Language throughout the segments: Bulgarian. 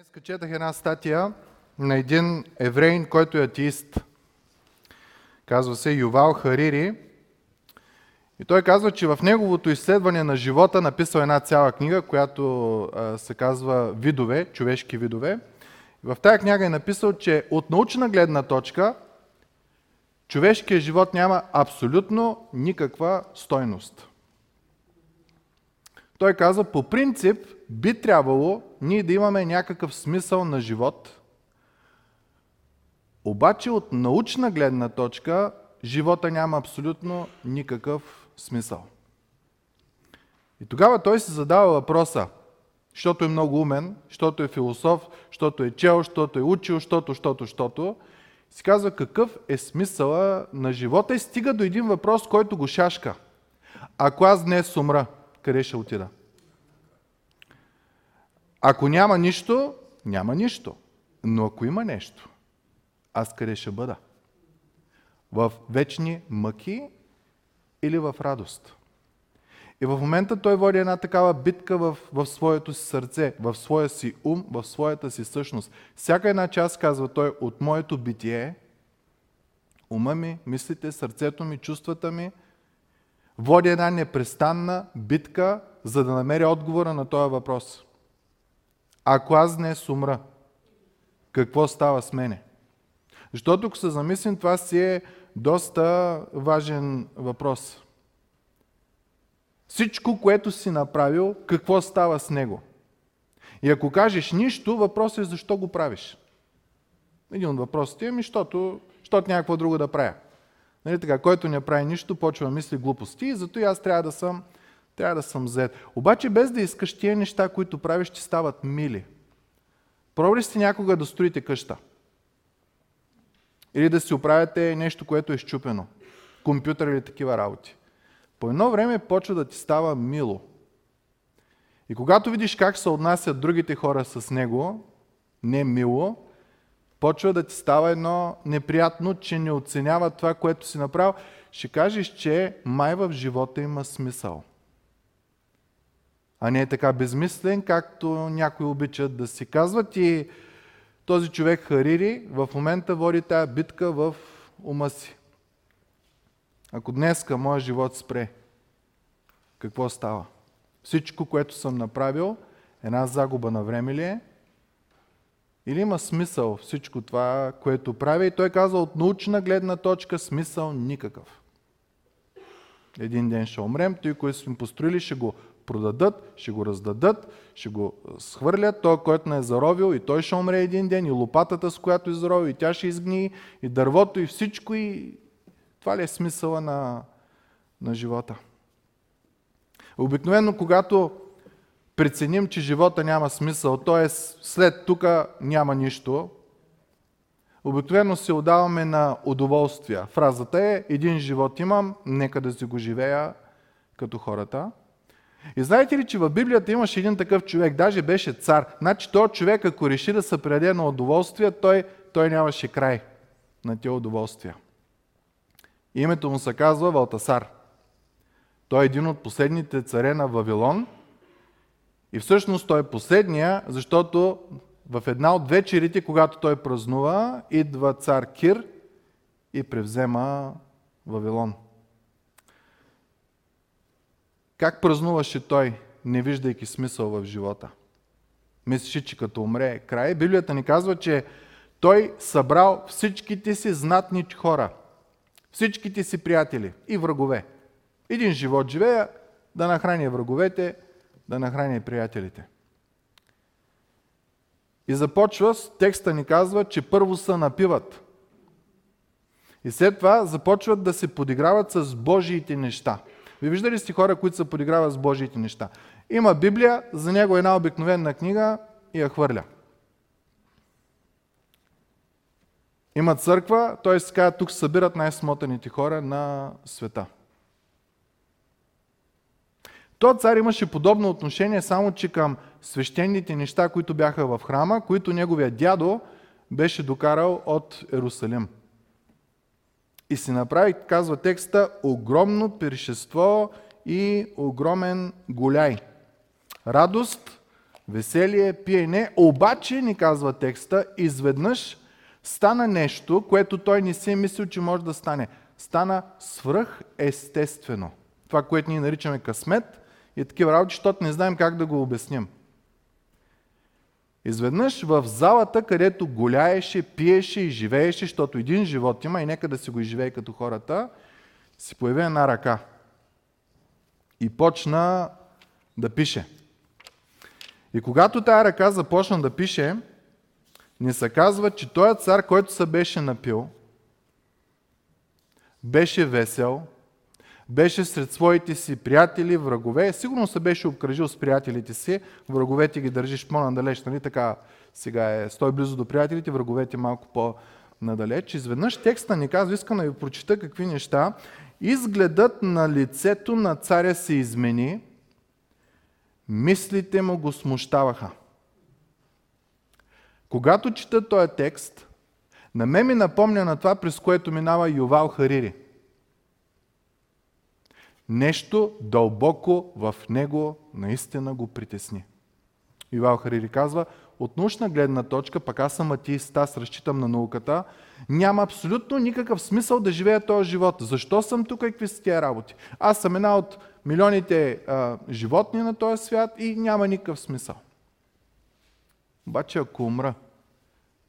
Днес четах една статия на един евреин, който е атеист. Казва се Ювал Харири. И той казва, че в неговото изследване на живота написал една цяла книга, която се казва Видове, човешки видове. В тази книга е написал, че от научна гледна точка човешкият живот няма абсолютно никаква стойност. Той казва, по принцип би трябвало ние да имаме някакъв смисъл на живот, обаче от научна гледна точка живота няма абсолютно никакъв смисъл. И тогава той се задава въпроса, защото е много умен, защото е философ, защото е чел, защото е учил, защото, защото, защото, си казва какъв е смисъла на живота и стига до един въпрос, който го шашка. Ако аз днес умра, къде ще отида? Ако няма нищо, няма нищо. Но ако има нещо, аз къде ще бъда? В вечни мъки или в радост? И в момента той води една такава битка в, в своето си сърце, в своя си ум, в своята си същност. Всяка една част, казва той, от моето битие, ума ми, мислите, сърцето ми, чувствата ми, води една непрестанна битка, за да намери отговора на този въпрос. Ако аз днес умра, какво става с мене? Защото ако се замислим, това си е доста важен въпрос. Всичко, което си направил, какво става с него? И ако кажеш нищо, въпросът е защо го правиш. Един от въпросите е ми, защото, защото някакво друго да правя. Нали така, който не прави нищо, почва да мисли глупости и зато и аз трябва да съм трябва да съм зет. Обаче без да искаш тия неща, които правиш, ще стават мили. Пробвали сте някога да строите къща? Или да си оправяте нещо, което е щупено? Компютър или такива работи. По едно време почва да ти става мило. И когато видиш как се отнасят другите хора с него, не мило, почва да ти става едно неприятно, че не оценява това, което си направил, ще кажеш, че май в живота има смисъл а не е така безмислен, както някои обичат да си казват. И този човек Харири в момента води тая битка в ума си. Ако днеска моят живот спре, какво става? Всичко, което съм направил, една загуба на време ли е? Или има смисъл всичко това, което прави? И той казва, от научна гледна точка смисъл никакъв. Един ден ще умрем, той, които сме построили, ще го продадат, ще го раздадат, ще го схвърлят, той, който не е заровил и той ще умре един ден, и лопатата, с която е заровил, и тя ще изгни, и дървото, и всичко, и това ли е смисъла на, на живота? Обикновено, когато преценим, че живота няма смисъл, т.е. след тук няма нищо, обикновено се отдаваме на удоволствия. Фразата е, един живот имам, нека да си го живея като хората. И знаете ли, че в Библията имаше един такъв човек, даже беше цар. Значи този човек, ако реши да се предаде на удоволствие, той, той нямаше край на тези удоволствия. Името му се казва Валтасар. Той е един от последните царе на Вавилон. И всъщност той е последния, защото в една от вечерите, когато той празнува, идва цар Кир и превзема Вавилон. Как празнуваше той, не виждайки смисъл в живота? Мислеше, че като умре е край. Библията ни казва, че той събрал всичките си знатни хора, всичките си приятели и врагове. Един живот живея, да нахрани враговете, да нахрани приятелите. И започва, текста ни казва, че първо се напиват. И след това започват да се подиграват с Божиите неща – ви виждали сте хора, които се подиграват с Божиите неща? Има Библия, за него една обикновена книга и я хвърля. Има църква, т.е. тук събират най-смотаните хора на света. Той цар имаше подобно отношение, само че към свещените неща, които бяха в храма, които неговия дядо беше докарал от Ерусалим и си направи, казва текста, огромно пиршество и огромен голяй. Радост, веселие, пиене, обаче, ни казва текста, изведнъж стана нещо, което той не си е мислил, че може да стане. Стана свръх. Това, което ние наричаме късмет и такива работи, защото не знаем как да го обясним. Изведнъж в залата, където голяеше, пиеше и живееше, защото един живот има и нека да си го изживее като хората, си появи една ръка. И почна да пише. И когато тая ръка започна да пише, ни се казва, че този цар, който се беше напил, беше весел, беше сред своите си приятели, врагове. Сигурно се беше обкръжил с приятелите си. Враговете ги държиш по-надалеч, нали? Така сега е, стой близо до приятелите, враговете малко по-надалеч. Изведнъж текста ни казва, искам да ви прочита какви неща. Изгледът на лицето на царя се измени, мислите му го смущаваха. Когато чета този текст, на мен ми напомня на това, през което минава Ювал Харири. Нещо дълбоко в него наистина го притесни. Ювал Харири казва, от научна гледна точка, пък аз съм атеист, аз разчитам на науката, няма абсолютно никакъв смисъл да живея този живот. Защо съм тук и какви са тия работи? Аз съм една от милионите а, животни на този свят и няма никакъв смисъл. Обаче ако умра,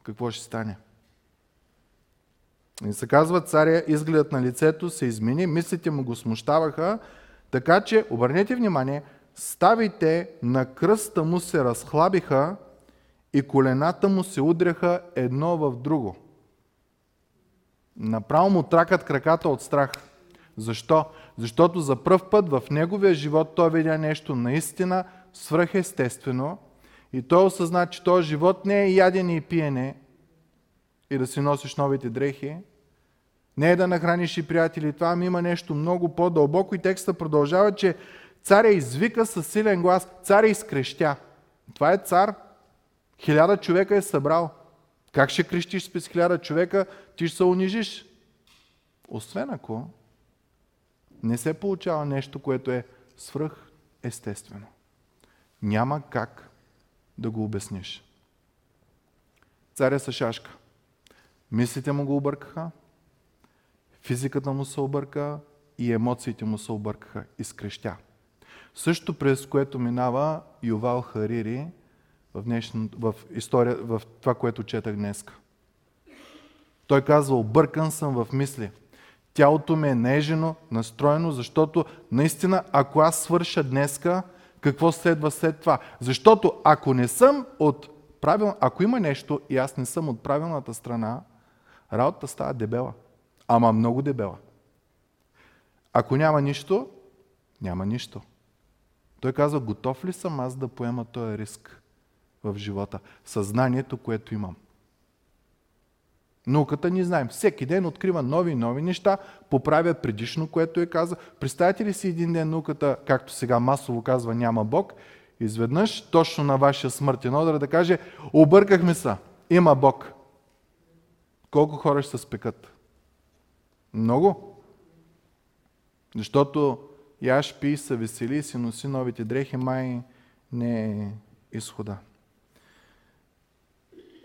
какво ще стане? И се казва, царя, изгледът на лицето се измени, мислите му го смущаваха, така че, обърнете внимание, ставите на кръста му се разхлабиха и колената му се удряха едно в друго. Направо му тракат краката от страх. Защо? Защото за пръв път в неговия живот той видя нещо наистина свръхестествено и той осъзна, че този живот не е ядене и пиене и да си носиш новите дрехи, не е да нахраниш и приятели това, ами има нещо много по-дълбоко и текста продължава, че царя извика със силен глас, царя изкрещя. Това е цар. Хиляда човека е събрал. Как ще крещиш с хиляда човека? Ти ще се унижиш. Освен ако не се получава нещо, което е свръх естествено. Няма как да го обясниш. Царя са шашка. Мислите му го объркаха, физиката му се обърка и емоциите му се объркаха, изкрещя. Също през което минава Ювал Харири в, днешно, в, история, в това, което четах днес. Той казва, объркан съм в мисли. Тялото ми е нежено, настроено, защото наистина, ако аз свърша днеска, какво следва след това? Защото ако не съм от правил... ако има нещо и аз не съм от правилната страна, работата става дебела. Ама много дебела. Ако няма нищо, няма нищо. Той казва, готов ли съм аз да поема този риск в живота? Съзнанието, което имам. Науката ни знаем. Всеки ден открива нови и нови неща, поправя предишно, което е каза. Представете ли си един ден науката, както сега масово казва, няма Бог, изведнъж, точно на вашия смъртен одар, да каже, объркахме се, има Бог. Колко хора ще се спекат? Много. Защото яш пи, се весели и си носи новите дрехи, май не е изхода.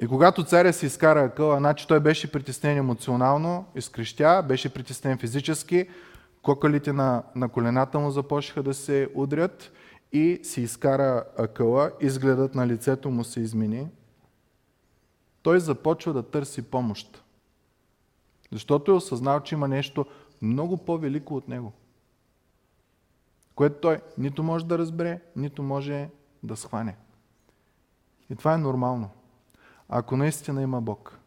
И когато царя си изкара акъла, значи той беше притеснен емоционално, изкрещя, беше притеснен физически, кокалите на, на колената му започнаха да се удрят и си изкара акъла, изгледът на лицето му се измени. Той започва да търси помощ. Защото е осъзнал, че има нещо много по-велико от него. Което той нито може да разбере, нито може да схване. И това е нормално. Ако наистина има Бог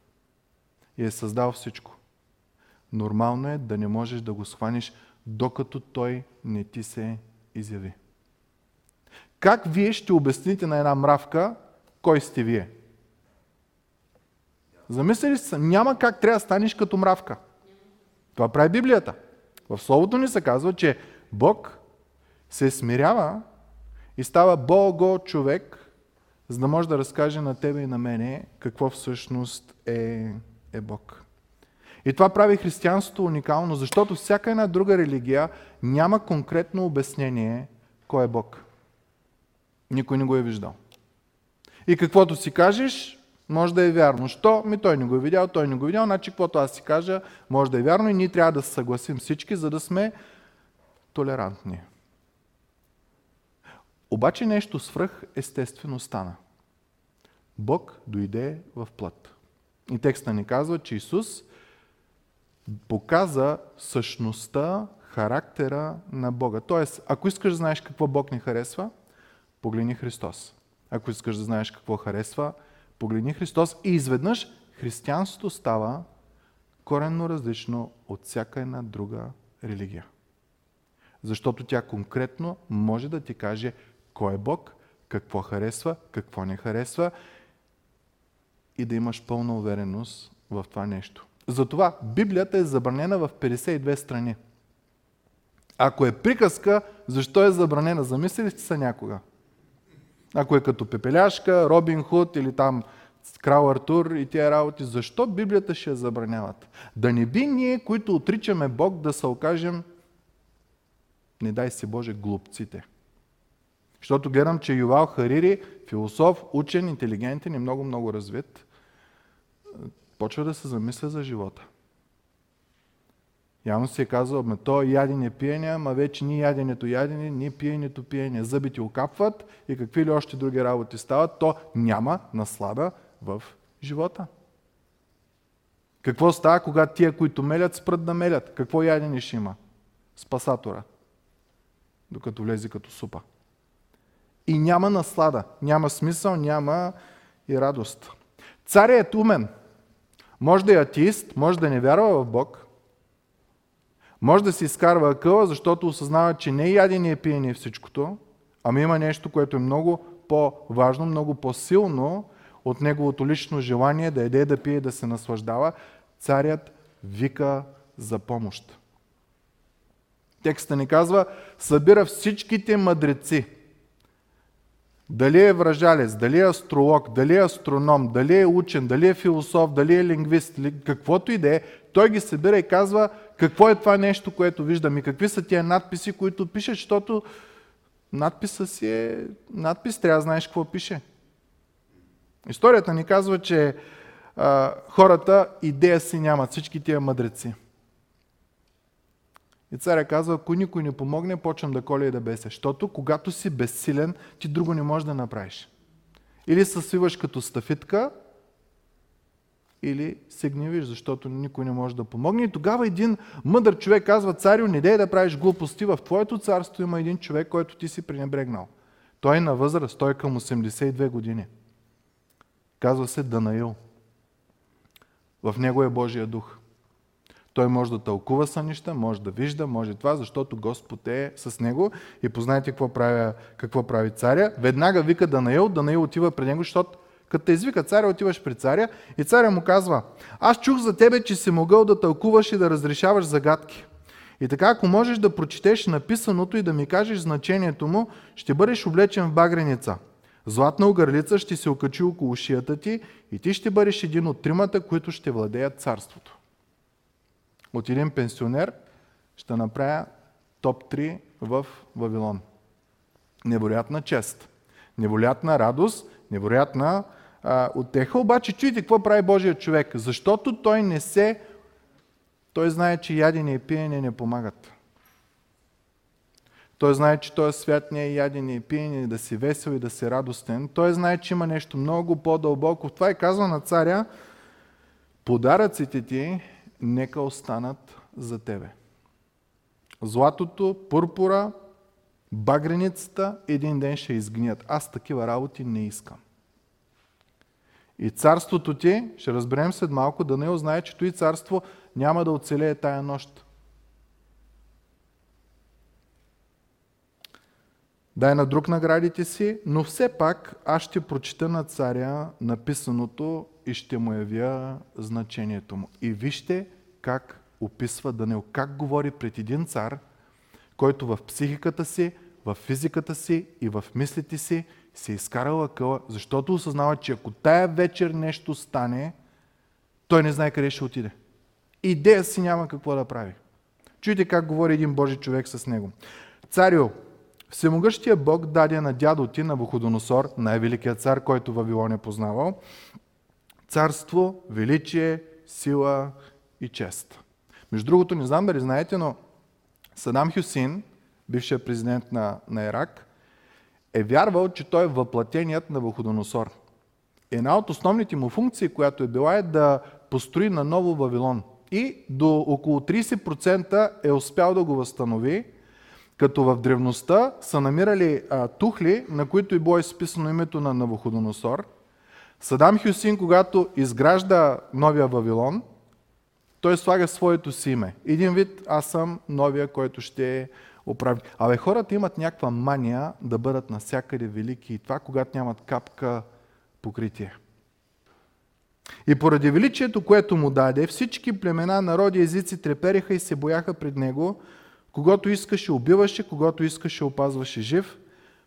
и е създал всичко, нормално е да не можеш да го схванеш, докато Той не ти се изяви. Как вие ще обясните на една мравка, кой сте вие? Замислили се, няма как трябва да станеш като мравка. Това прави Библията. В Словото ни се казва, че Бог се смирява и става Бого човек, за да може да разкаже на тебе и на мене какво всъщност е, е Бог. И това прави християнството уникално, защото всяка една друга религия няма конкретно обяснение кой е Бог. Никой не го е виждал. И каквото си кажеш, може да е вярно. Що? Ми той не го е видял, той не го е видял, значи каквото аз си кажа, може да е вярно и ние трябва да се съгласим всички, за да сме толерантни. Обаче нещо свръх естествено стана. Бог дойде в плът. И текста ни казва, че Исус показа същността, характера на Бога. Тоест, ако искаш да знаеш какво Бог ни харесва, погледни Христос. Ако искаш да знаеш какво харесва, погледни Христос и изведнъж християнството става коренно различно от всяка една друга религия. Защото тя конкретно може да ти каже кой е Бог, какво харесва, какво не харесва и да имаш пълна увереност в това нещо. Затова Библията е забранена в 52 страни. Ако е приказка, защо е забранена? Замислили сте се някога? Ако е като Пепеляшка, Робин Худ или там Крал Артур и тия работи, защо Библията ще я забраняват? Да не би ние, които отричаме Бог, да се окажем, не дай си Боже, глупците. Защото гледам, че Ювал Харири, философ, учен, интелигентен и много-много развит, почва да се замисля за живота. Явно си е казал, ме то ядене пиене, ама вече ни яденето ядене, ни пиенето пиене. Зъбите окапват и какви ли още други работи стават, то няма наслада в живота. Какво става, когато тия, които мелят, спрат да мелят? Какво ядене ще има? Спасатора. Докато влезе като супа. И няма наслада, няма смисъл, няма и радост. Царят е умен. Може да е атеист, може да не вярва в Бог, може да си изкарва акъла, защото осъзнава, че не е ядене и пиене всичкото, ами има нещо, което е много по-важно, много по-силно от неговото лично желание да еде, да пие, да се наслаждава. Царят вика за помощ. Текста ни казва, събира всичките мъдреци. Дали е вражалец, дали е астролог, дали е астроном, дали е учен, дали е философ, дали е лингвист, каквото и да е, той ги събира и казва какво е това нещо, което виждам и какви са тия надписи, които пише, защото надписа си е надпис, трябва да знаеш какво пише. Историята ни казва, че а, хората идея си нямат, всички тия мъдреци. И царя казва, ако никой не помогне, почвам да коля и да беся. Защото когато си безсилен, ти друго не можеш да направиш. Или се свиваш като стафитка, или се гневиш, защото никой не може да помогне. И тогава един мъдър човек казва, царю, не дей да правиш глупости, в твоето царство има един човек, който ти си пренебрегнал. Той е на възраст, той е към 82 години. Казва се Данаил. В него е Божия дух. Той може да тълкува сънища, може да вижда, може това, защото Господ е с него и познайте какво прави, какво прави царя. Веднага вика Данаил, Данаил отива при него, защото като те извика царя, отиваш при царя и царя му казва, аз чух за тебе, че си могъл да тълкуваш и да разрешаваш загадки. И така, ако можеш да прочетеш написаното и да ми кажеш значението му, ще бъдеш облечен в багреница. Златна огърлица ще се окачи около шията ти и ти ще бъдеш един от тримата, които ще владеят царството. От един пенсионер ще направя топ 3 в Вавилон. Невероятна чест, невероятна радост, невероятна а, отеха. Обаче чуйте какво прави Божия човек. Защото той не се... Той знае, че ядене и пиене не помагат. Той знае, че този свят не е ядене и пиене, да си весел и да си радостен. Той знае, че има нещо много по-дълбоко. Това е казва на царя, подаръците ти нека останат за тебе. Златото, пурпура, багреницата един ден ще изгният. Аз такива работи не искам. И царството ти, ще разберем след малко, да не знае, че той царство няма да оцелее тая нощ. Дай на друг наградите си, но все пак аз ще прочита на царя написаното и ще му явя значението му. И вижте как описва Данил, как говори пред един цар, който в психиката си, в физиката си и в мислите си се е изкарал акъла, защото осъзнава, че ако тая вечер нещо стане, той не знае къде ще отиде. Идея си няма какво да прави. Чуйте как говори един Божи човек с него. Царио, Всемогъщия Бог даде на дядо ти на Вуходоносор, най-великият цар, който Вавилон е познавал, царство, величие, сила и чест. Между другото, не знам дали знаете, но Садам Хюсин, бившият президент на, на Ирак, е вярвал, че той е въплатеният на Вуходоносор. Една от основните му функции, която е била е да построи на ново Вавилон. И до около 30% е успял да го възстанови, като в древността са намирали а, тухли, на които е било изписано името на Навуходоносор. Садам Хюсин, когато изгражда новия Вавилон, той слага своето си име. Един вид, аз съм новия, който ще оправи. Абе, хората имат някаква мания да бъдат навсякъде велики и това, когато нямат капка покритие. И поради величието, което му даде, всички племена, народи, езици трепериха и се бояха пред него, когато искаше убиваше, когато искаше опазваше жив,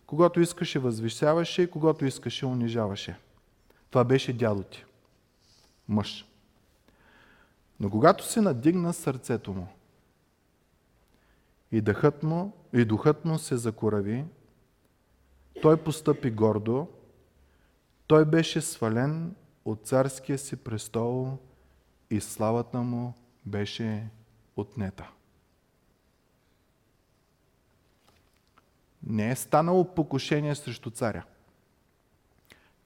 когато искаше възвисяваше когато искаше унижаваше. Това беше дядо ти. Мъж. Но когато се надигна сърцето му и дъхът му, и духът му се закорави, той постъпи гордо, той беше свален от царския си престол и славата му беше отнета. Не е станало покушение срещу царя.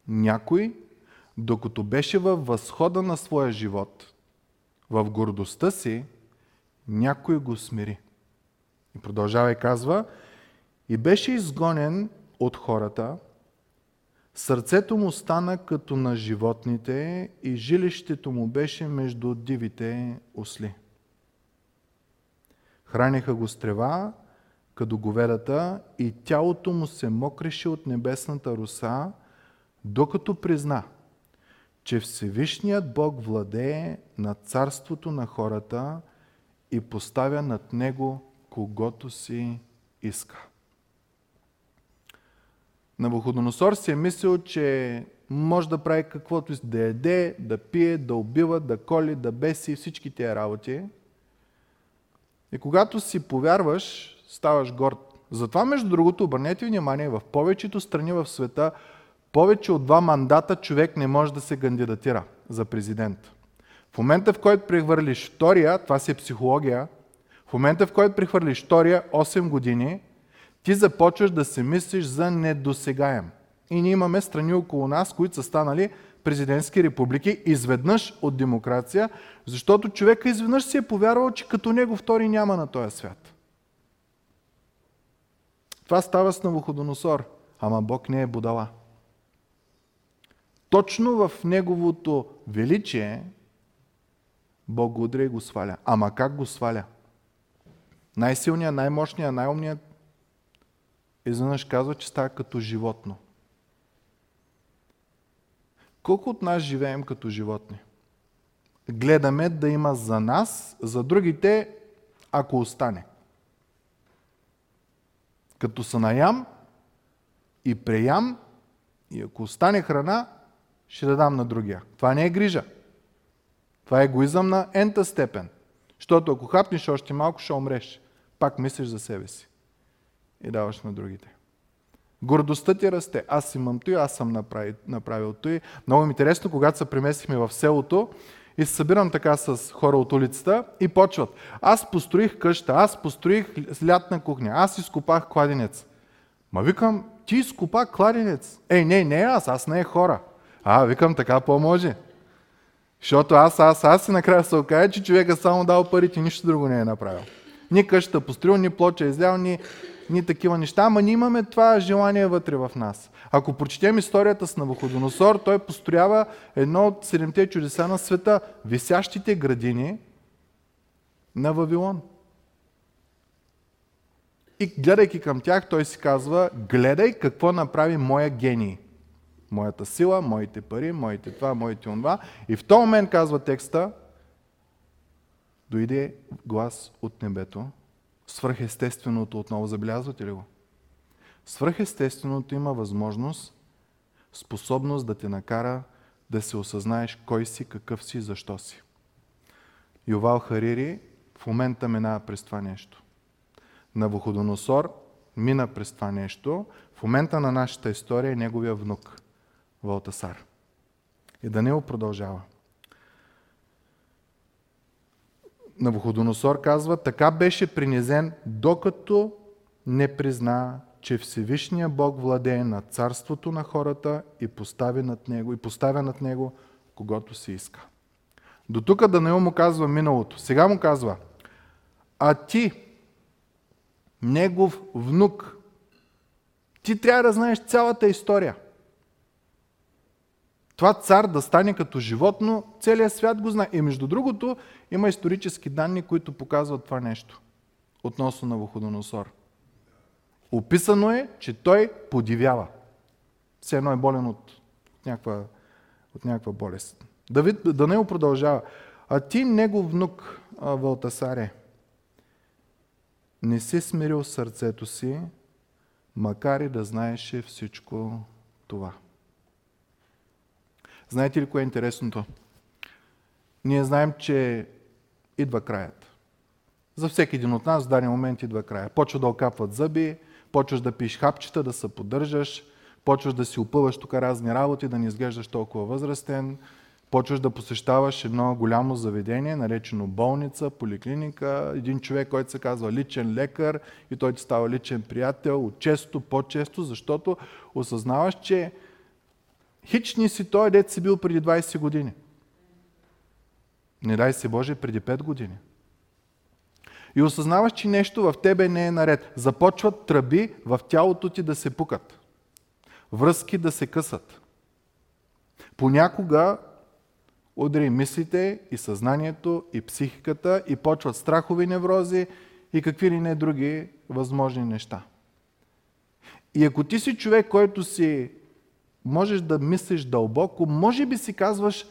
Някой, докато беше във възхода на своя живот, в гордостта си, някой го смири. И продължава и казва, и беше изгонен от хората, Сърцето му стана като на животните и жилището му беше между дивите осли. Храниха го с трева, като говедата, и тялото му се мокреше от небесната руса, докато призна, че Всевишният Бог владее над царството на хората и поставя над него когото си иска. Навуходоносор си е мислил, че може да прави каквото да яде, да пие, да убива, да коли, да беси, всички тия работи. И когато си повярваш, ставаш горд. Затова, между другото, обърнете внимание, в повечето страни в света, повече от два мандата човек не може да се кандидатира за президент. В момента, в който прехвърлиш втория, това си е психология, в момента, в който прехвърлиш втория 8 години, ти започваш да се мислиш за недосегаем. И ние имаме страни около нас, които са станали президентски републики изведнъж от демокрация, защото човека изведнъж си е повярвал, че като него втори няма на този свят. Това става с Навуходоносор, ама Бог не е будала. Точно в неговото величие Бог го удря и го сваля. Ама как го сваля? Най-силният, най-мощният, най-умният изведнъж казва, че става като животно. Колко от нас живеем като животни? Гледаме да има за нас, за другите, ако остане. Като са наям и преям, и ако остане храна, ще дадам на другия. Това не е грижа. Това е егоизъм на ента степен. Защото ако хапнеш още малко, ще умреш. Пак мислиш за себе си и даваш на другите. Гордостта ти расте. Аз имам той, аз съм направил, направил той. Много ми интересно, когато се преместихме в селото и се събирам така с хора от улицата и почват. Аз построих къща, аз построих лятна кухня, аз изкопах кладенец. Ма викам, ти изкопа кладенец. Ей, не, не аз, аз не е хора. А, викам, така по-може. Защото аз, аз, аз и накрая се окаже, че човека само дал парите, нищо друго не е направил. Ни къща построил, ни плоча излял, ни ни такива неща, ама ние имаме това желание вътре в нас. Ако прочетем историята с Навуходоносор, той построява едно от седемте чудеса на света, висящите градини на Вавилон. И гледайки към тях, той си казва, гледай какво направи моя гений. Моята сила, моите пари, моите това, моите онова. И в този момент, казва текста, дойде глас от небето свръхестественото отново. Забелязвате ли го? Свръхестественото има възможност, способност да те накара да се осъзнаеш кой си, какъв си, защо си. Ювал Харири в момента минава през това нещо. Навуходоносор мина през това нещо, в момента на нашата история е неговия внук, Валтасар. И Данил продължава. Навуходоносор казва, така беше принизен, докато не призна, че Всевишния Бог владее над царството на хората и поставя над него, и поставя над него когато си иска. До тук Данаил му казва миналото. Сега му казва, а ти, негов внук, ти трябва да знаеш цялата история. Това цар да стане като животно, целият свят го знае. И между другото, има исторически данни, които показват това нещо относно на Вуходоносор. Описано е, че той подивява. Все едно е болен от някаква, от някаква болест. Давид, Данил продължава. А ти, негов внук, Валтасаре, не си смирил сърцето си, макар и да знаеше всичко това. Знаете ли кое е интересното? Ние знаем, че идва краят. За всеки един от нас в даден момент идва края. Почва да окапват зъби, почваш да пиш хапчета, да се поддържаш, почваш да си опъваш тук разни работи, да не изглеждаш толкова възрастен, почваш да посещаваш едно голямо заведение, наречено болница, поликлиника, един човек, който се казва личен лекар и той ти става личен приятел, често, по-често, защото осъзнаваш, че хич ни си той, дет си бил преди 20 години. Не дай се Боже, преди 5 години. И осъзнаваш, че нещо в тебе не е наред. Започват тръби в тялото ти да се пукат. Връзки да се късат. Понякога удари мислите и съзнанието и психиката и почват страхови неврози и какви ли не други възможни неща. И ако ти си човек, който си можеш да мислиш дълбоко, може би си казваш,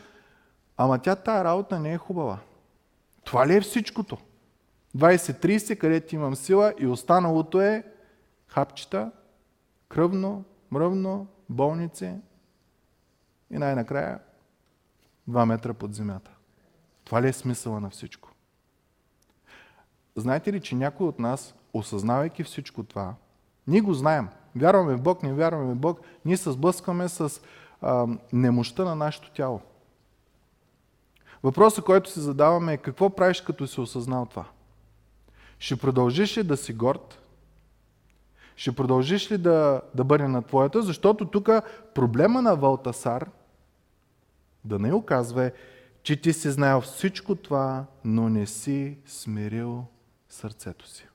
ама тя тая работа не е хубава. Това ли е всичкото? 20-30, където имам сила и останалото е хапчета, кръвно, мръвно, болници и най-накрая 2 метра под земята. Това ли е смисъла на всичко? Знаете ли, че някой от нас, осъзнавайки всичко това, ние го знаем. Вярваме в Бог, не вярваме в Бог, ние се сблъскваме с а, немощта на нашето тяло. Въпросът, който си задаваме е какво правиш като си осъзнал това? Ще продължиш ли да си горд? Ще продължиш ли да, да бъде на твоята? Защото тук проблема на Валтасар, да не оказва, че ти си знаел всичко това, но не си смирил сърцето си.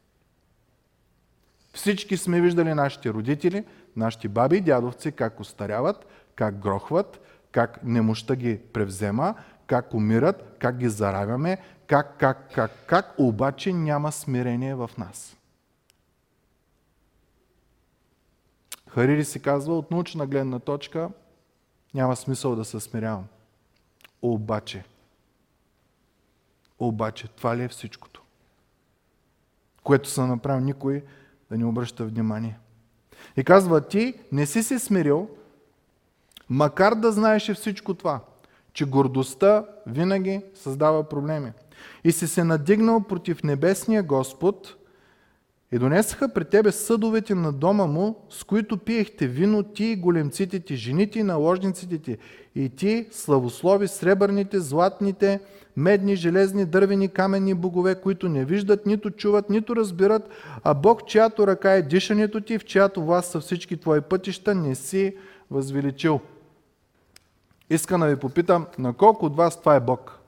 Всички сме виждали нашите родители, нашите баби и дядовци как остаряват, как грохват, как немощта ги превзема, как умират, как ги заравяме, как, как, как, как, обаче няма смирение в нас. Харири си казва, от научна гледна точка няма смисъл да се смирявам. Обаче, обаче, това ли е всичкото? Което съм направил никой да не обръща внимание. И казва, ти не си се смирил, макар да знаеш всичко това, че гордостта винаги създава проблеми и си се надигнал против небесния Господ и донесаха при тебе съдовете на дома му, с които пиехте вино ти и големците ти, жените и наложниците ти, и ти славослови сребърните, златните, медни, железни, дървени, каменни богове, които не виждат, нито чуват, нито разбират, а Бог, чиято ръка е дишането ти, в чиято власт са всички твои пътища, не си възвеличил. Искам да ви попитам, на колко от вас това е Бог?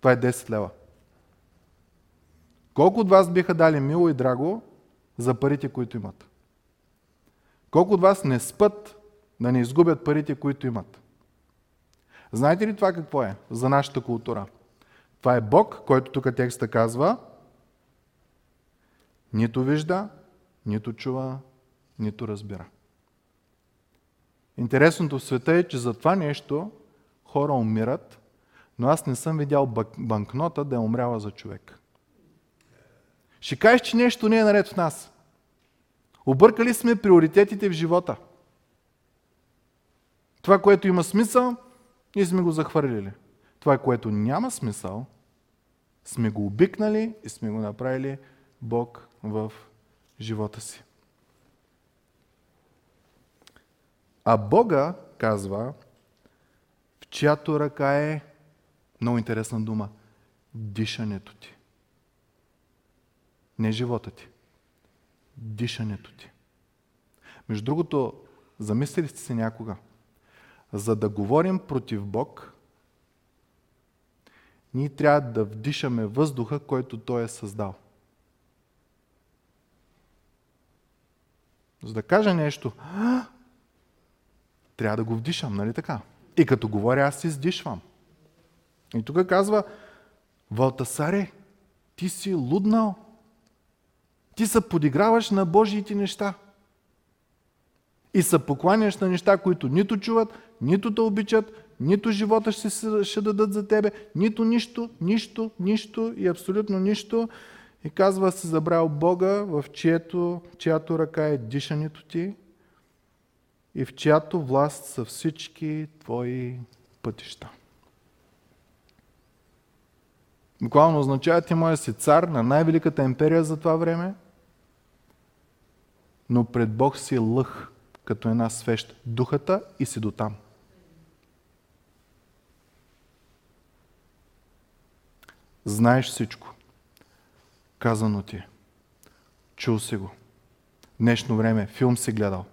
Това е 10 лева. Колко от вас биха дали мило и драго за парите, които имат? Колко от вас не спът да не изгубят парите, които имат? Знаете ли това какво е за нашата култура? Това е Бог, който тук текста казва, нито вижда, нито чува, нито разбира. Интересното в света е, че за това нещо хора умират, но аз не съм видял банкнота да е умряла за човек. Ще кажеш, че нещо не е наред в нас. Объркали сме приоритетите в живота. Това, което има смисъл, ние сме го захвърлили. Това, което няма смисъл, сме го обикнали и сме го направили Бог в живота си. А Бога, казва, в чиято ръка е, много интересна дума, дишането ти. Не живота ти. Дишането ти. Между другото, замислили сте се някога, за да говорим против Бог, ние трябва да вдишаме въздуха, който Той е създал. За да кажа нещо, трябва да го вдишам, нали така? И като говоря, аз се издишвам. И тук казва, Валтасаре, ти си луднал. Ти се подиграваш на Божиите неща. И се покланяш на неща, които нито чуват, нито те обичат, нито живота ще, ще дадат за тебе, нито нищо, нищо, нищо и абсолютно нищо. И казва, си забрал Бога, в чието, чиято ръка е дишането ти и в чиято власт са всички твои пътища. Буквално означава, ти моя си цар на най-великата империя за това време, но пред Бог си лъх, като една свещ духата и си до там. Знаеш всичко. Казано ти е. Чул си го. Днешно време филм си гледал.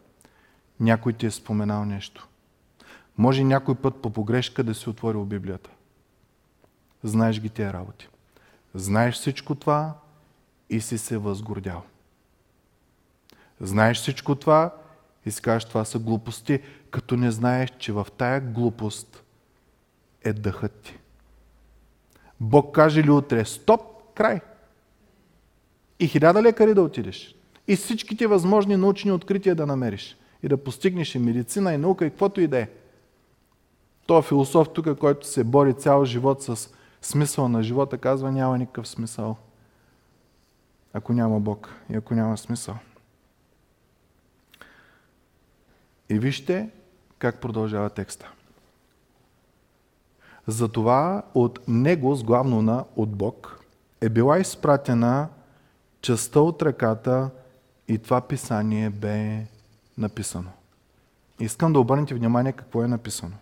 Някой ти е споменал нещо. Може някой път по погрешка да си отворил Библията. Знаеш ги тия работи. Знаеш всичко това и си се възгордял. Знаеш всичко това и си кажеш, това са глупости, като не знаеш, че в тая глупост е дъхът ти. Бог каже ли утре, стоп, край. И хиляда лекари да отидеш. И всичките възможни научни открития да намериш. И да постигнеш и медицина, и наука, и каквото и да е. Той философ тук, който се бори цял живот с смисъл на живота, казва няма никакъв смисъл. Ако няма Бог и ако няма смисъл. И вижте как продължава текста. Затова от него, с главно на от Бог, е била изпратена частта от ръката и това писание бе написано. Искам да обърнете внимание какво е написано.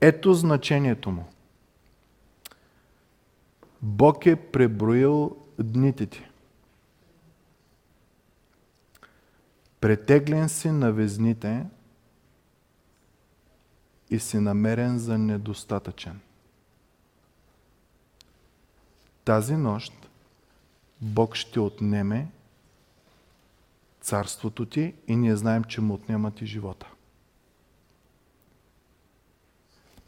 Ето значението му. Бог е преброил дните ти. Претеглен си на везните и си намерен за недостатъчен. Тази нощ Бог ще отнеме царството ти и ние знаем, че му отнемат и живота.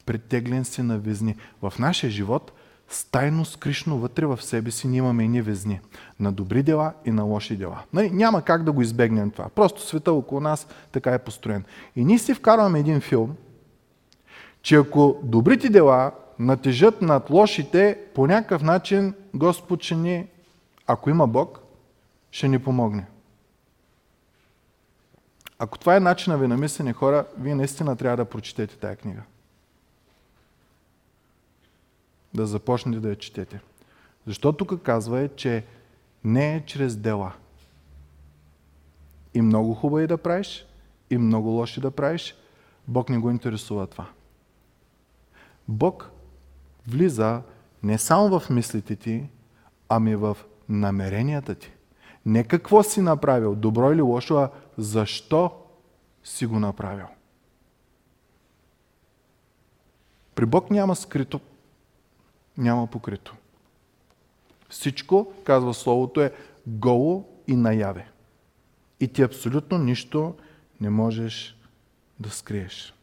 Притеглен си на везни. В нашия живот стайно скришно вътре в себе си ние имаме и везни. На добри дела и на лоши дела. Нали? Няма как да го избегнем това. Просто света около нас така е построен. И ние си вкарваме един филм, че ако добрите дела натежат над лошите, по някакъв начин Господ ще ни, ако има Бог, ще ни помогне. Ако това е начина ви на мислене, хора, вие наистина трябва да прочетете тая книга. Да започнете да я четете. Защото тук казва е, че не е чрез дела. И много хубаво да правиш, и много лоши да правиш. Бог не го интересува това. Бог влиза не само в мислите ти, ами в намеренията ти. Не какво си направил, добро или лошо, а защо си го направил. При Бог няма скрито, няма покрито. Всичко, казва Словото, е голо и наяве. И ти абсолютно нищо не можеш да скриеш.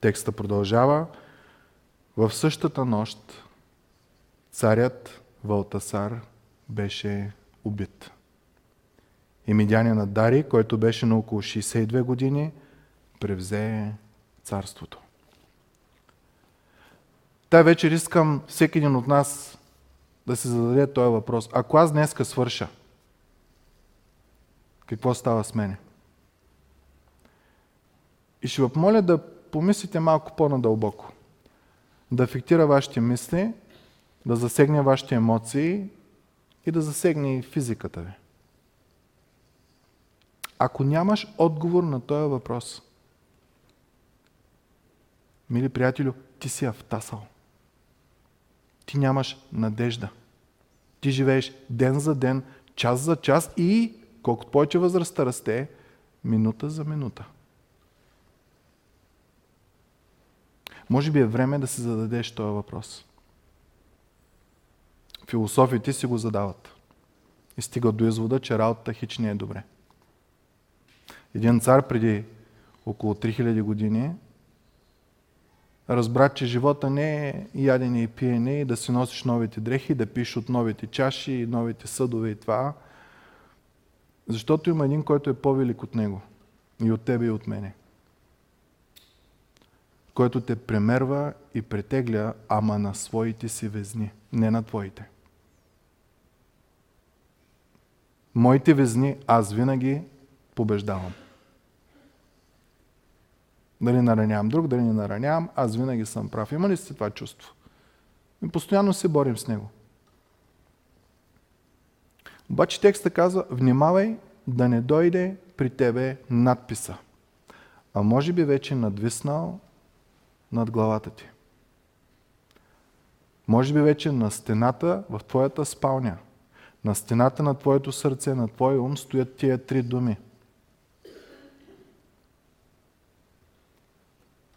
Текста продължава. В същата нощ царят Валтасар беше убит. И медянина Дари, който беше на около 62 години, превзе царството. Та вечер искам всеки един от нас да се зададе този въпрос. Ако аз днеска свърша, какво става с мене? И ще ви помоля да помислите малко по-надълбоко да афектира вашите мисли, да засегне вашите емоции и да засегне и физиката ви. Ако нямаш отговор на този въпрос, мили приятелю, ти си автасал. Ти нямаш надежда. Ти живееш ден за ден, час за час и колкото повече възрастта расте, минута за минута. Може би е време да си зададеш този въпрос. Философите си го задават. И стигат до извода, че работата хич не е добре. Един цар преди около 3000 години разбра, че живота не е ядене и пиене и да си носиш новите дрехи, да пишеш от новите чаши и новите съдове и това. Защото има един, който е по-велик от него. И от тебе и от мене. Който те премерва и претегля, ама на своите си везни, не на твоите. Моите везни аз винаги побеждавам. Дали наранявам друг, дали не наранявам, аз винаги съм прав. Има ли сте това чувство? И постоянно се борим с него. Обаче текста казва, внимавай да не дойде при тебе надписа. А може би вече надвиснал над главата ти. Може би вече на стената в твоята спалня, на стената на твоето сърце, на твой ум стоят тия три думи –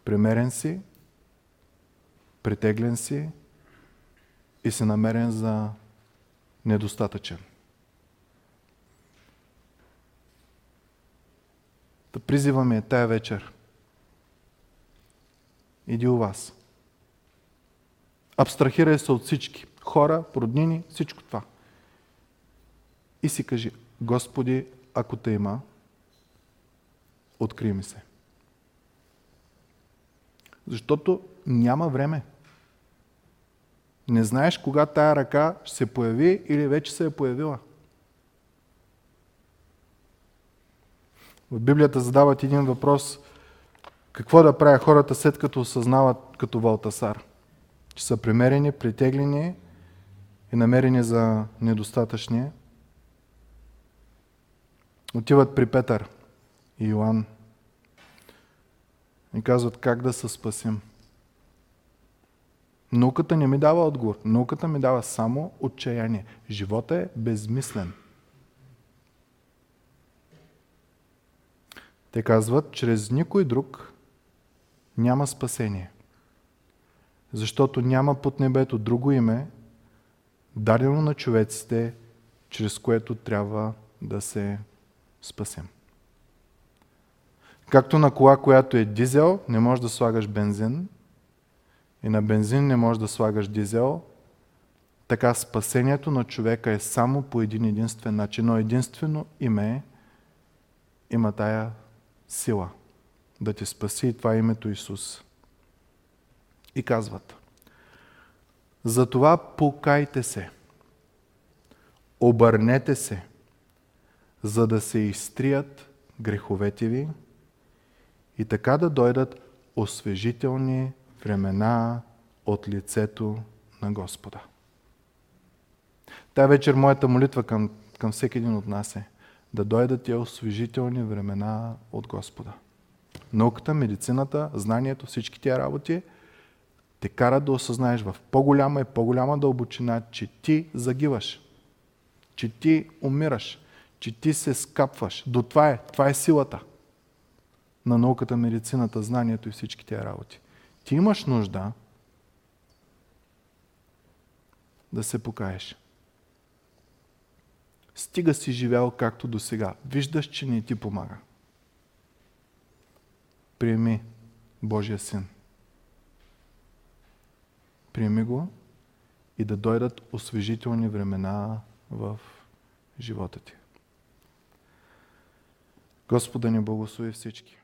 Примерен си, притеглен си и си намерен за недостатъчен. Да призиваме тая вечер. Иди у вас. Абстрахирай се от всички. Хора, роднини, всичко това. И си кажи, Господи, ако те има, откри ми се. Защото няма време. Не знаеш кога тая ръка ще се появи или вече се е появила. В Библията задават един въпрос какво да правят хората след като осъзнават като Валтасар, че са примерени, притеглени и намерени за недостатъчни. Отиват при Петър и Йоанн и казват как да се спасим. Науката не ми дава отговор. Науката ми дава само отчаяние. Живота е безмислен. Те казват, чрез никой друг няма спасение. Защото няма под небето друго име, дадено на човеците, чрез което трябва да се спасем. Както на кола, която е дизел, не можеш да слагаш бензин и на бензин не можеш да слагаш дизел, така спасението на човека е само по един единствен начин, но единствено име има тая сила да те спаси и това е името Исус. И казват, затова покайте се, обърнете се, за да се изтрият греховете ви, и така да дойдат освежителни времена от лицето на Господа. Тая вечер моята молитва към, към всеки един от нас е да дойдат тия освежителни времена от Господа. Науката, медицината, знанието, всички тия работи те карат да осъзнаеш в по-голяма и по-голяма дълбочина, че ти загиваш, че ти умираш, че ти се скапваш. До това е. Това е силата на науката, медицината, знанието и всички тези работи. Ти имаш нужда да се покаеш. Стига си живял както до сега. Виждаш, че не ти помага. Приеми Божия син. Приеми го и да дойдат освежителни времена в живота ти. Господа ни благослови всички.